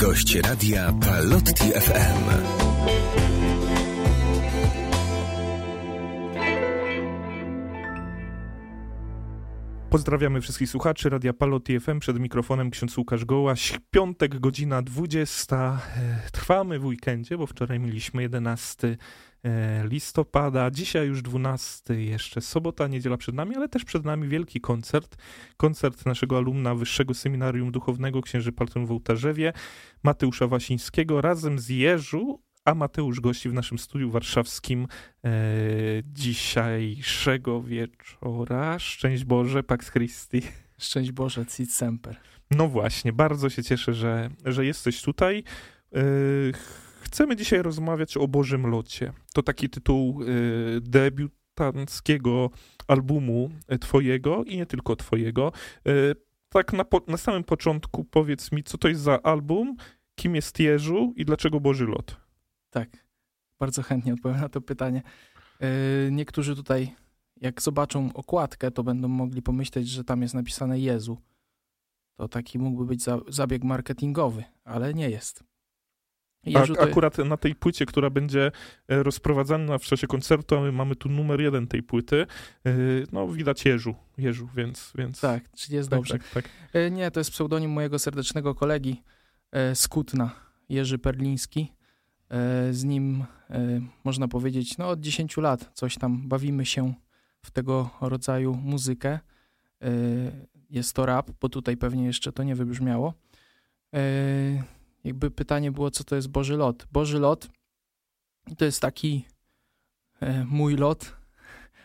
Gość radia Palotti FM. Pozdrawiamy wszystkich słuchaczy Radia Palotti FM. Przed mikrofonem ksiądz Łukasz Gołaś. Piątek, godzina 20. E, Trwamy w weekendzie, bo wczoraj mieliśmy 11 e, listopada. Dzisiaj już 12, jeszcze sobota, niedziela przed nami, ale też przed nami wielki koncert. Koncert naszego alumna Wyższego Seminarium Duchownego księży Paltron w Ołtarzewie, Mateusza Wasińskiego razem z Jeżu, a Mateusz gości w naszym studiu warszawskim e, dzisiejszego wieczora. Szczęść Boże, Pax Christi. Szczęść Boże, Cid Semper. No właśnie, bardzo się cieszę, że, że jesteś tutaj. E, chcemy dzisiaj rozmawiać o Bożym Locie. To taki tytuł e, debiutanckiego albumu e, twojego i nie tylko twojego. E, tak na, po, na samym początku powiedz mi, co to jest za album, kim jest Jeżu i dlaczego Boży Lot? Tak, bardzo chętnie odpowiem na to pytanie. Yy, niektórzy tutaj, jak zobaczą okładkę, to będą mogli pomyśleć, że tam jest napisane Jezu. To taki mógłby być za, zabieg marketingowy, ale nie jest. Jeżu. Akurat na tej płycie, która będzie e, rozprowadzana w czasie koncertu, a my mamy tu numer jeden tej płyty, e, no widać Jeżu, Jeżu więc... więc... Tak, czyli jest tak, dobrze. Tak, tak. Yy, nie, to jest pseudonim mojego serdecznego kolegi z Kutna, Jerzy Perliński. E, z nim, e, można powiedzieć, no od 10 lat coś tam bawimy się w tego rodzaju muzykę. E, jest to rap, bo tutaj pewnie jeszcze to nie wybrzmiało. Jakby pytanie było, co to jest Boży Lot. Boży Lot to jest taki mój lot,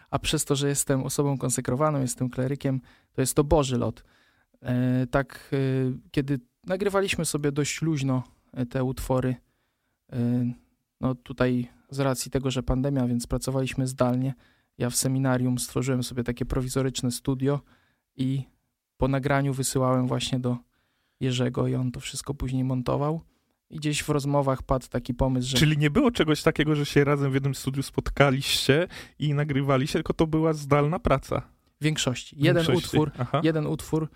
a przez to, że jestem osobą konsekrowaną, jestem klerykiem, to jest to Boży Lot. Tak, kiedy nagrywaliśmy sobie dość luźno te utwory, Y, no tutaj z racji tego, że pandemia, więc pracowaliśmy zdalnie. Ja w seminarium stworzyłem sobie takie prowizoryczne studio i po nagraniu wysyłałem właśnie do Jerzego i on to wszystko później montował. I gdzieś w rozmowach padł taki pomysł, że... Czyli nie było czegoś takiego, że się razem w jednym studiu spotkaliście i nagrywaliście, tylko to była zdalna praca. W większości. Jeden większości. utwór, Aha. jeden utwór,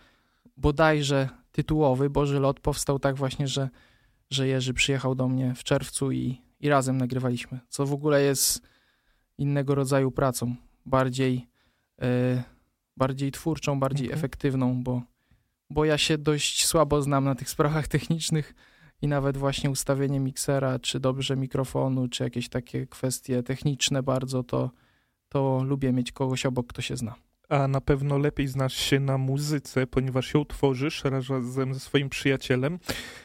bodajże tytułowy, Boży Lot, powstał tak właśnie, że że Jerzy przyjechał do mnie w czerwcu i, i razem nagrywaliśmy, co w ogóle jest innego rodzaju pracą, bardziej, e, bardziej twórczą, bardziej okay. efektywną, bo, bo ja się dość słabo znam na tych sprawach technicznych i nawet właśnie ustawienie miksera, czy dobrze mikrofonu, czy jakieś takie kwestie techniczne bardzo, to, to lubię mieć kogoś obok, kto się zna a na pewno lepiej znasz się na muzyce, ponieważ ją tworzysz razem ze swoim przyjacielem.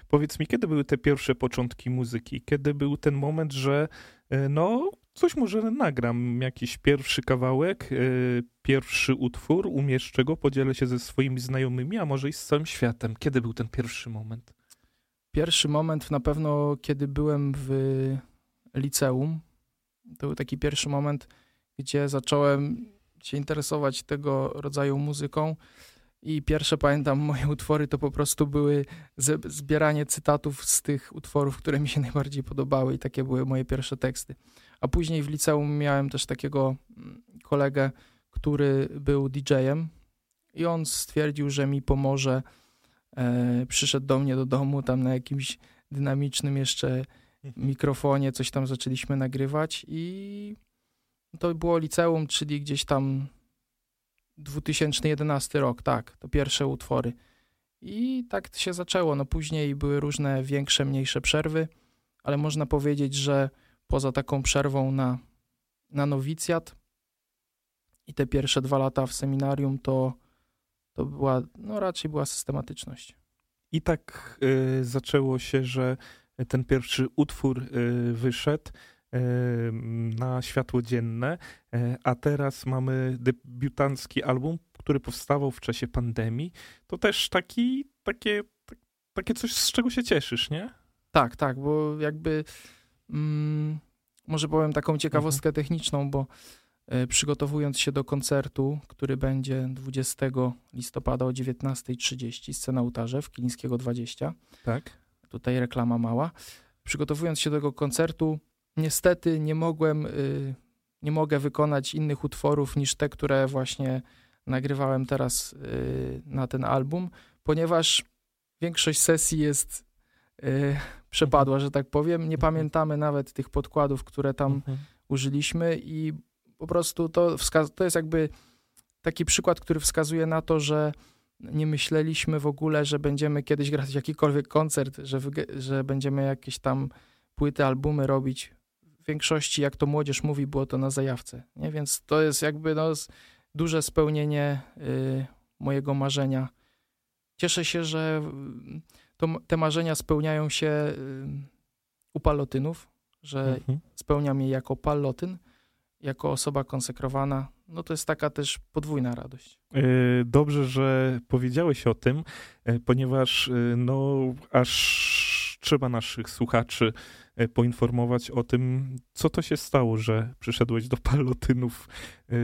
Powiedz mi, kiedy były te pierwsze początki muzyki? Kiedy był ten moment, że e, no, coś może nagram, jakiś pierwszy kawałek, e, pierwszy utwór, umieszczę go, podzielę się ze swoimi znajomymi, a może i z całym światem. Kiedy był ten pierwszy moment? Pierwszy moment na pewno, kiedy byłem w liceum. To był taki pierwszy moment, gdzie zacząłem się interesować tego rodzaju muzyką. I pierwsze, pamiętam, moje utwory to po prostu były zbieranie cytatów z tych utworów, które mi się najbardziej podobały i takie były moje pierwsze teksty. A później w liceum miałem też takiego mm, kolegę, który był DJ-em i on stwierdził, że mi pomoże. E, przyszedł do mnie do domu, tam na jakimś dynamicznym jeszcze mhm. mikrofonie, coś tam zaczęliśmy nagrywać i to było liceum, czyli gdzieś tam 2011 rok, tak, to pierwsze utwory. I tak się zaczęło. No później były różne większe, mniejsze przerwy, ale można powiedzieć, że poza taką przerwą na, na nowicjat i te pierwsze dwa lata w seminarium, to, to była, no raczej była systematyczność. I tak y, zaczęło się, że ten pierwszy utwór y, wyszedł na światło dzienne, e, a teraz mamy debiutancki album, który powstawał w czasie pandemii. To też taki, takie, takie coś, z czego się cieszysz, nie? Tak, tak, bo jakby mm, może powiem taką ciekawostkę mhm. techniczną, bo e, przygotowując się do koncertu, który będzie 20 listopada o 19.30, scena ołtarze w Kilińskiego 20. Tak. Tutaj reklama mała. Przygotowując się do tego koncertu, niestety nie mogłem, y, nie mogę wykonać innych utworów niż te, które właśnie nagrywałem teraz y, na ten album, ponieważ większość sesji jest y, przepadła, że tak powiem. Nie Mhm. pamiętamy nawet tych podkładów, które tam Mhm. użyliśmy i po prostu to, to jest jakby taki przykład, który wskazuje na to, że nie myśleliśmy w ogóle, że będziemy kiedyś grać jakikolwiek koncert, że, że będziemy jakieś tam płyty, albumy robić. W większości, jak to młodzież mówi, było to na zajawce. Nie? Więc to jest jakby no, duże spełnienie y, mojego marzenia. Cieszę się, że y, to, te marzenia spełniają się y, u palotynów, że Mhm. spełniam je jako palotyn, jako osoba konsekrowana. No to jest taka też podwójna radość. E, Dobrze, że powiedziałeś o tym, e, ponieważ e, no aż trzeba naszych słuchaczy poinformować o tym, co to się stało, że przyszedłeś do palotynów, e,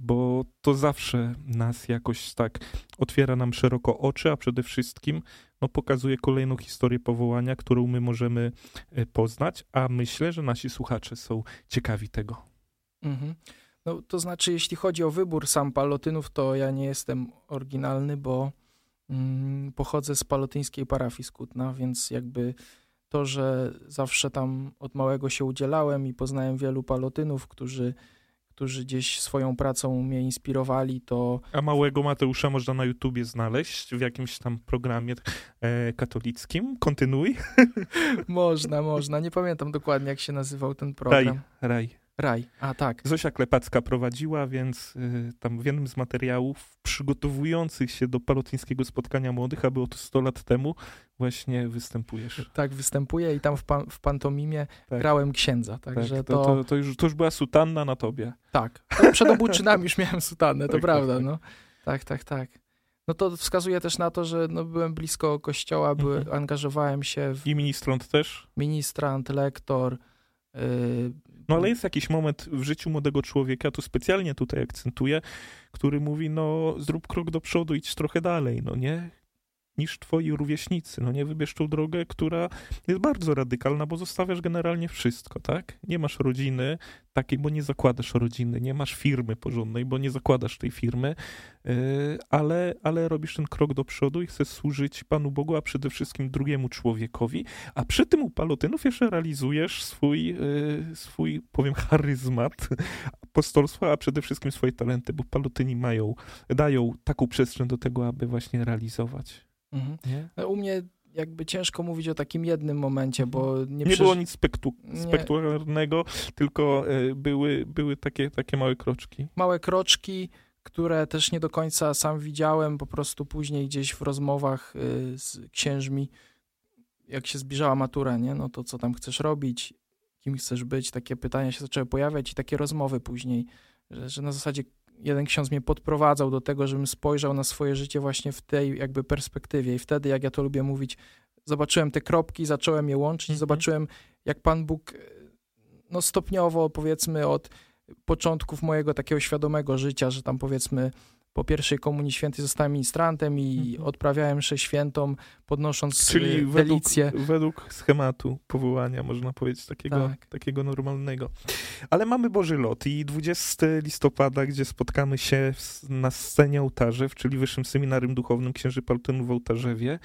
bo to zawsze nas jakoś tak otwiera nam szeroko oczy, a przede wszystkim no, pokazuje kolejną historię powołania, którą my możemy e, poznać, a myślę, że nasi słuchacze są ciekawi tego. Mhm. No to znaczy, jeśli chodzi o wybór sam palotynów, to ja nie jestem oryginalny, bo mm, pochodzę z palotyńskiej parafii z Kutna, więc jakby to, że zawsze tam od małego się udzielałem i poznałem wielu palotynów, którzy, którzy gdzieś swoją pracą mnie inspirowali, to A małego Mateusza można na YouTubie znaleźć w jakimś tam programie e, katolickim. Kontynuuj. można, można. Nie pamiętam dokładnie, jak się nazywał ten Raj, program. raj. Raj. A tak. Zosia Klepacka prowadziła, więc y, tam w jednym z materiałów przygotowujących się do palotyńskiego spotkania młodych, a było to 100 lat temu, właśnie występujesz. Tak, występuję i tam w, pan, w pantomimie Tak. grałem księdza, Tak, także to, to, to, to, już, to już była sutanna na tobie. Tak. No, przed obłóczynami już miałem sutannę, to Tak, tak, prawda, tak. no. Tak, tak, tak. No to wskazuje też na to, że no, byłem blisko kościoła, były, Mhm. angażowałem się w I ministrant też. ministrant, lektor. Yy, No ale jest jakiś moment w życiu młodego człowieka, tu specjalnie tutaj akcentuję, który mówi, no zrób krok do przodu, idź trochę dalej, no nie? Niż twoi rówieśnicy, no nie? Wybierz tą drogę, która jest bardzo radykalna, bo zostawiasz generalnie wszystko, tak? Nie masz rodziny takiej, bo nie zakładasz rodziny, nie masz firmy porządnej, bo nie zakładasz tej firmy, yy, ale, ale robisz ten krok do przodu i chcesz służyć Panu Bogu, a przede wszystkim drugiemu człowiekowi, a przy tym u palotynów jeszcze realizujesz swój, yy, swój powiem, charyzmat apostolstwa, a przede wszystkim swoje talenty, bo palotyni mają, dają taką przestrzeń do tego, aby właśnie realizować. Mhm. Nie, no, u mnie jakby ciężko mówić o takim jednym momencie, bo nie, Mhm. nie przeży- było nic spektu- Nie. spektakularnego, tylko yy, były, były takie, takie małe kroczki. małe kroczki, które też nie do końca sam widziałem, po prostu później gdzieś w rozmowach y, z księżmi, jak się zbliżała matura, nie? No to co tam chcesz robić, kim chcesz być, takie pytania się zaczęły pojawiać i takie rozmowy później, że, że na zasadzie jeden ksiądz mnie podprowadzał do tego, żebym spojrzał na swoje życie właśnie w tej jakby perspektywie i wtedy, jak ja to lubię mówić, zobaczyłem te kropki, zacząłem je łączyć, Mhm. zobaczyłem, jak Pan Bóg no stopniowo, powiedzmy od początków mojego takiego świadomego życia, że tam powiedzmy po pierwszej komunii świętej zostałem ministrantem i Mhm. odprawiałem mszę świętą, podnosząc Czyli Czyli według, delicję. według schematu powołania, można powiedzieć, takiego, Tak. takiego normalnego. Ale mamy Boży Lot i 20 listopada, gdzie spotkamy się na scenie Ołtarzew, czyli Wyższym Seminarium Duchownym Księży Paltynów w Ołtarzewie.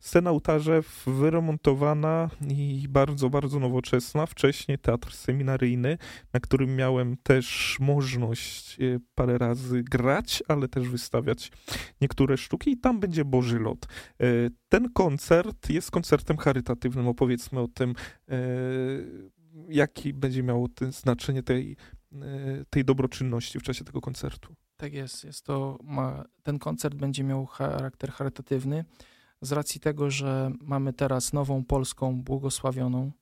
Scena Ołtarzew wyremontowana i bardzo, bardzo nowoczesna. Wcześniej teatr seminaryjny, na którym miałem też możliwość e, parę razy grać, ale też wystawiać niektóre sztuki i tam będzie Boży Lot. E, Ten koncert jest koncertem charytatywnym. Opowiedzmy o tym, e, jaki będzie miało znaczenie tej, e, tej dobroczynności w czasie tego koncertu. Tak jest, jest to, ma, ten koncert będzie miał charakter charytatywny z racji tego, że mamy teraz nową polską błogosławioną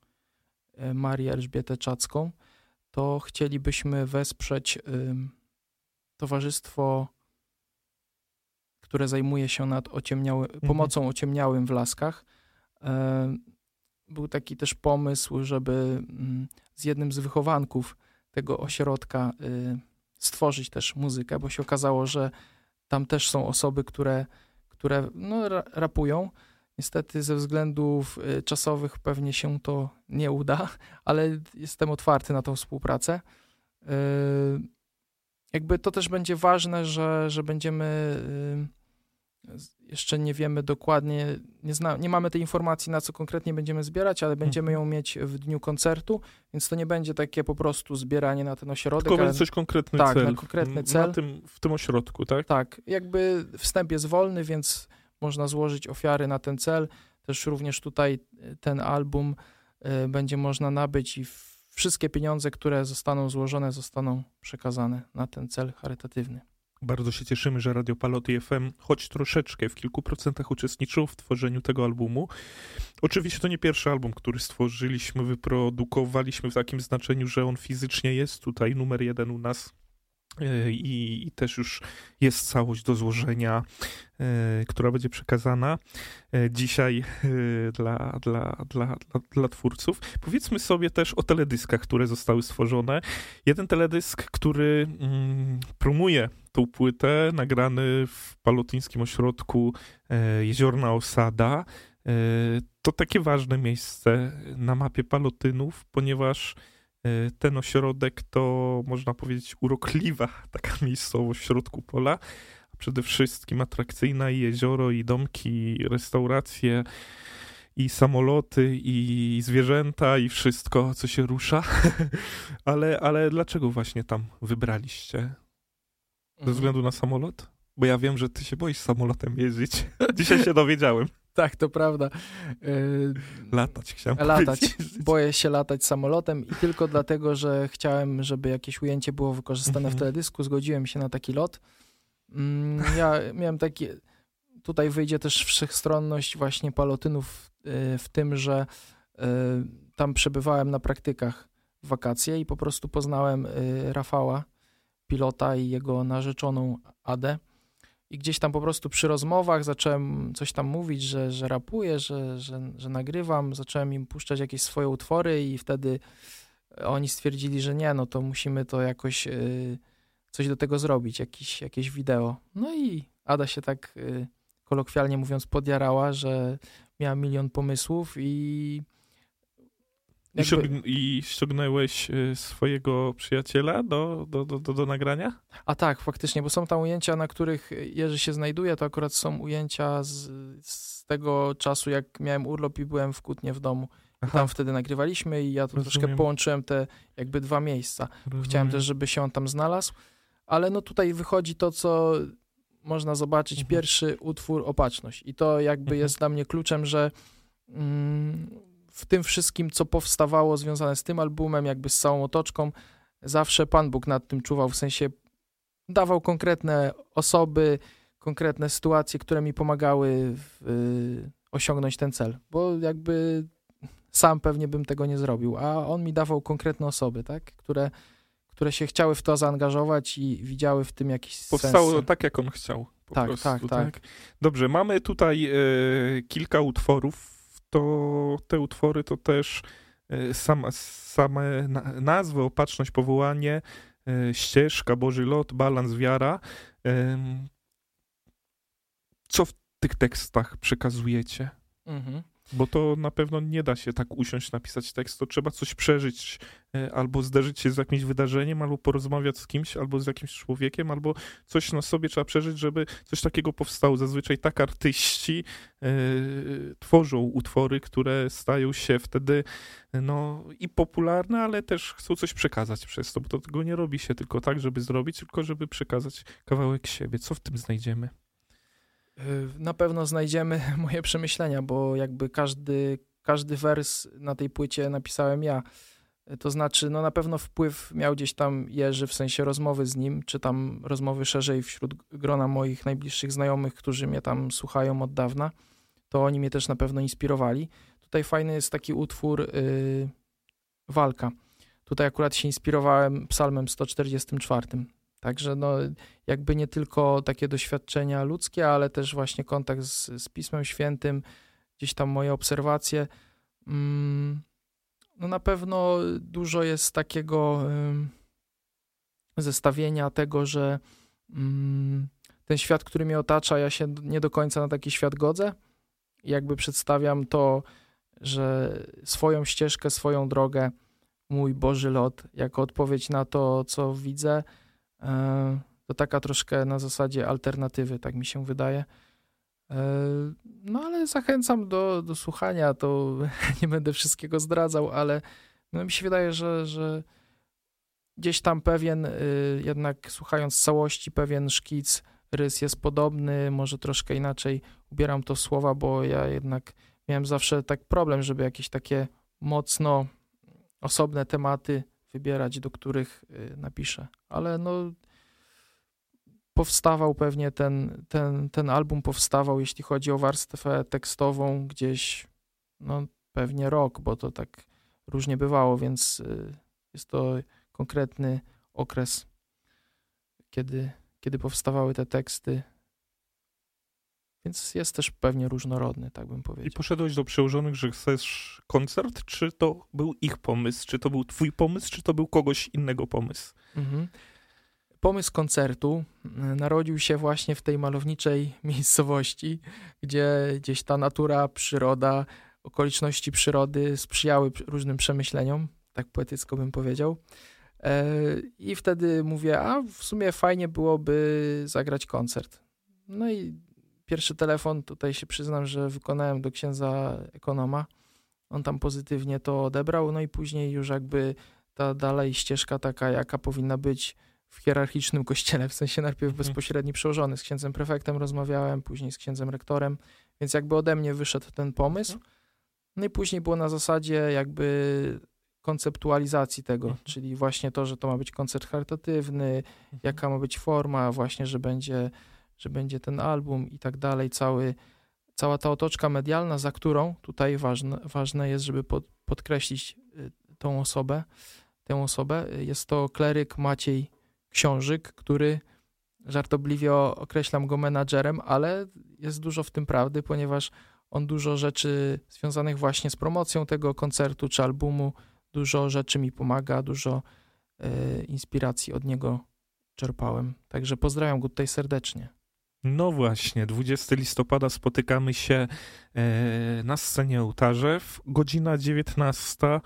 Marię Elżbietę Czacką, to chcielibyśmy wesprzeć ym, towarzystwo, które zajmuje się nad ociemniały, pomocą ociemniałym w laskach. E, Był taki też pomysł, żeby mm, z jednym z wychowanków tego ośrodka y, stworzyć też muzykę, bo się okazało, że tam też są osoby, które, które no, ra- rapują. Niestety ze względów y, czasowych pewnie się to nie uda, ale jestem otwarty na tą współpracę. Jakby to też będzie ważne, że, że będziemy y, Jeszcze nie wiemy dokładnie, nie, zna, nie mamy tej informacji, na co konkretnie będziemy zbierać, ale będziemy Mhm. ją mieć w dniu koncertu, więc to nie będzie takie po prostu zbieranie na ten ośrodek. Tylko będzie coś konkretny tak, cel. na konkretny cel. Na tym, w tym ośrodku, tak? Tak, jakby wstęp jest wolny, więc można złożyć ofiary na ten cel. Też również tutaj y, ten album y, będzie można nabyć i w- wszystkie pieniądze, które zostaną złożone, zostaną przekazane na ten cel charytatywny. Bardzo się cieszymy, że Radio Paloty FM choć troszeczkę, w kilku procentach uczestniczył w tworzeniu tego albumu. Oczywiście to nie pierwszy album, który stworzyliśmy, wyprodukowaliśmy w takim znaczeniu, że on fizycznie jest tutaj numer jeden u nas. E, I, I też już jest całość do złożenia, e, która będzie przekazana e, dzisiaj dla, dla, dla, dla, twórców. Powiedzmy sobie też o teledyskach, które zostały stworzone. Jeden teledysk, który mm, promuje tą płytę, nagrany w palotyńskim ośrodku Jeziorna Osada. To takie ważne miejsce na mapie Palotynów, ponieważ ten ośrodek to, można powiedzieć, urokliwa taka miejscowość w środku pola. A przede wszystkim atrakcyjna i jezioro, i domki, i restauracje, i samoloty, i zwierzęta, i wszystko, co się rusza. ale, ale dlaczego właśnie tam wybraliście? Ze względu na samolot? Bo ja wiem, że ty się boisz samolotem jeździć. Dzisiaj się dowiedziałem. Tak, to prawda. Y, Latać chciałem Latać. powiedzieć. Boję się latać samolotem i tylko dlatego, że chciałem, żeby jakieś ujęcie było wykorzystane w Mhm. teledysku, zgodziłem się na taki lot. Mm, Ja miałem taki. Tutaj wyjdzie też wszechstronność właśnie palotynów y, w tym, że y, tam przebywałem na praktykach w wakacje i po prostu poznałem Rafała, pilota i jego narzeczoną Adę. I gdzieś tam po prostu przy rozmowach zacząłem coś tam mówić, że, że rapuję, że, że, że nagrywam, zacząłem im puszczać jakieś swoje utwory i wtedy oni stwierdzili, że nie, no to musimy to jakoś y, coś do tego zrobić, jakiś, jakieś wideo. No i Ada się tak y, kolokwialnie mówiąc podjarała, że miała milion pomysłów i I, jakby- I ściągnęłeś y, swojego przyjaciela do, do, do, do, nagrania? A tak, faktycznie, bo są tam ujęcia, na których Jerzy się znajduje, to akurat są ujęcia z, z tego czasu, jak miałem urlop i byłem w Kutnie w domu. I tam wtedy nagrywaliśmy i ja to troszkę Rozumiem. połączyłem te jakby dwa miejsca. Chciałem rozumiem. też, żeby się on tam znalazł, ale no tutaj wychodzi to, co można zobaczyć, Mhm. pierwszy utwór Opatrzność. I to jakby Mhm. jest dla mnie kluczem, że mm, w tym wszystkim, co powstawało związane z tym albumem, jakby z całą otoczką, zawsze Pan Bóg nad tym czuwał, w sensie dawał konkretne osoby, konkretne sytuacje, które mi pomagały w, y, osiągnąć ten cel, bo jakby sam pewnie bym tego nie zrobił, a on mi dawał konkretne osoby, tak, które, które się chciały w to zaangażować i widziały w tym jakiś Powstało sens. tak, jak on chciał. Po Tak, prostu, tak, tak. Dobrze, mamy tutaj e, kilka utworów. To te utwory to też e, sama, same na, nazwy, opatrzność, powołanie, e, ścieżka, Boży lot, balans, wiara. Co w tych tekstach przekazujecie? Mhm. Bo to na pewno nie da się tak usiąść, napisać tekst, to trzeba coś przeżyć, e, albo zderzyć się z jakimś wydarzeniem, albo porozmawiać z kimś, albo z jakimś człowiekiem, albo coś na sobie trzeba przeżyć, żeby coś takiego powstało. Zazwyczaj tak artyści e, tworzą utwory, które stają się wtedy no i popularne, ale też chcą coś przekazać przez to, bo to tego nie robi się tylko tak, żeby zrobić, tylko żeby przekazać kawałek siebie. Co w tym znajdziemy? Y, Na pewno znajdziemy moje przemyślenia, bo jakby każdy, każdy wers na tej płycie napisałem ja. Y, To znaczy, no na pewno wpływ miał gdzieś tam Jerzy, w sensie rozmowy z nim, czy tam rozmowy szerzej wśród grona moich najbliższych znajomych, którzy mnie tam słuchają od dawna. To oni mnie też na pewno inspirowali. Tutaj fajny jest taki utwór y, Walka. Tutaj akurat się inspirowałem psalmem 144. Także no, jakby nie tylko takie doświadczenia ludzkie, ale też właśnie kontakt z, z Pismem Świętym, gdzieś tam moje obserwacje. Mm, no na pewno dużo jest takiego zestawienia tego, że mm, ten świat, który mnie otacza, ja się nie do końca na taki świat godzę. Jakby przedstawiam to, że swoją ścieżkę, swoją drogę, mój Boży lot, jako odpowiedź na to, co widzę, to taka troszkę na zasadzie alternatywy, tak mi się wydaje. No ale zachęcam do, do słuchania, to nie będę wszystkiego zdradzał, ale no, mi się wydaje, że, że gdzieś tam pewien, y, jednak słuchając całości, pewien szkic, rys jest podobny, może troszkę inaczej ubieram to słowa, bo ja jednak miałem zawsze tak problem, żeby jakieś takie mocno osobne tematy wybierać, do których y, napiszę. Ale no powstawał pewnie ten, ten, ten album powstawał, jeśli chodzi o warstwę tekstową, gdzieś no pewnie rok, bo to tak różnie bywało, więc y, jest to konkretny okres, kiedy, kiedy powstawały te teksty. Więc jest też pewnie różnorodny, tak bym powiedział. I poszedłeś do przełożonych, że chcesz koncert? Czy to był ich pomysł? Czy to był twój pomysł? Czy to był kogoś innego pomysł? Mhm. Pomysł koncertu y, narodził się właśnie w tej malowniczej miejscowości, gdzie gdzieś ta natura, przyroda, okoliczności przyrody sprzyjały różnym przemyśleniom, tak poetycko bym powiedział. E, I wtedy mówię, a w sumie fajnie byłoby zagrać koncert. No i pierwszy telefon, tutaj się przyznam, że wykonałem do księdza ekonoma. On tam pozytywnie to odebrał, no i później już jakby ta dalej ścieżka taka, jaka powinna być w hierarchicznym kościele, w sensie najpierw mhm. bezpośredni przełożony. Z księdzem prefektem rozmawiałem, później z księdzem rektorem, więc jakby ode mnie wyszedł ten pomysł. Mhm. No i później było na zasadzie jakby konceptualizacji tego, mhm. czyli właśnie to, że to ma być koncert charytatywny, mhm. jaka ma być forma, właśnie, że będzie, że będzie ten album i tak dalej, cały, cała ta otoczka medialna, za którą tutaj ważne, ważne jest, żeby pod, podkreślić y, tą osobę, tę osobę. Jest to kleryk Maciej Książyk, który żartobliwie określam go menadżerem, ale jest dużo w tym prawdy, ponieważ on dużo rzeczy związanych właśnie z promocją tego koncertu czy albumu, dużo rzeczy mi pomaga, dużo e, inspiracji od niego czerpałem. Także pozdrawiam go tutaj serdecznie. No właśnie, 20 listopada spotykamy się e, na scenie ołtarzew, godzina 19.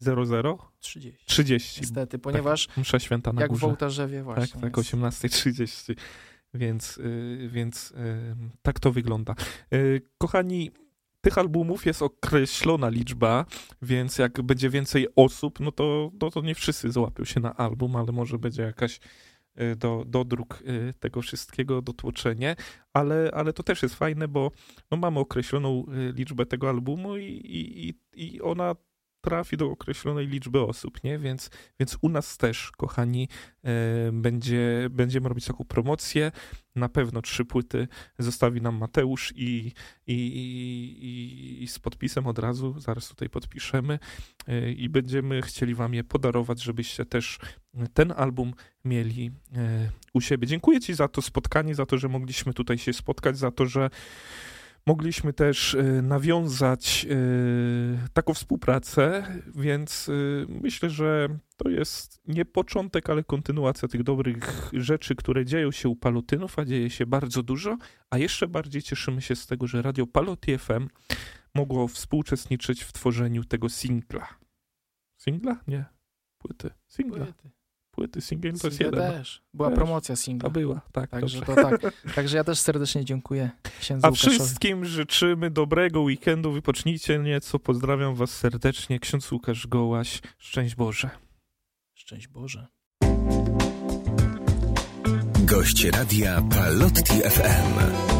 00? 30. 30. Niestety, ponieważ tak, msza święta na jak górze. w ołtarzewie właśnie. Tak, tak, 18.30. Więc, y, więc y, tak to wygląda. Y, kochani, tych albumów jest określona liczba, więc jak będzie więcej osób, no to, no to nie wszyscy złapią się na album, ale może będzie jakaś do, dodruk tego wszystkiego, dotłoczenie, ale, ale to też jest fajne, bo no mamy określoną liczbę tego albumu i, i, i ona trafi do określonej liczby osób, nie? Więc, więc u nas też, kochani, e, będzie, będziemy robić taką promocję. Na pewno trzy płyty zostawi nam Mateusz i, i, i, i z podpisem od razu, zaraz tutaj podpiszemy e, i będziemy chcieli wam je podarować, żebyście też ten album mieli e, u siebie. Dziękuję ci za to spotkanie, za to, że mogliśmy tutaj się spotkać, za to, że mogliśmy też e, nawiązać e, taką współpracę, więc e, myślę, że to jest nie początek, ale kontynuacja tych dobrych rzeczy, które dzieją się u Palotynów, a dzieje się bardzo dużo, a jeszcze bardziej cieszymy się z tego, że Radio Paloty FM mogło współuczestniczyć w tworzeniu tego singla. Singla? Nie. Płyty. Singla. Płyty płyty single to jest jeden. też. Była też. promocja singla. A była, tak. Także, to tak. Także ja też serdecznie dziękuję księdzu A wszystkim życzymy dobrego weekendu, wypocznijcie nieco, pozdrawiam was serdecznie, ksiądz Łukasz Gołaś, szczęść Boże. Szczęść Boże. Gość radia Palotti FM.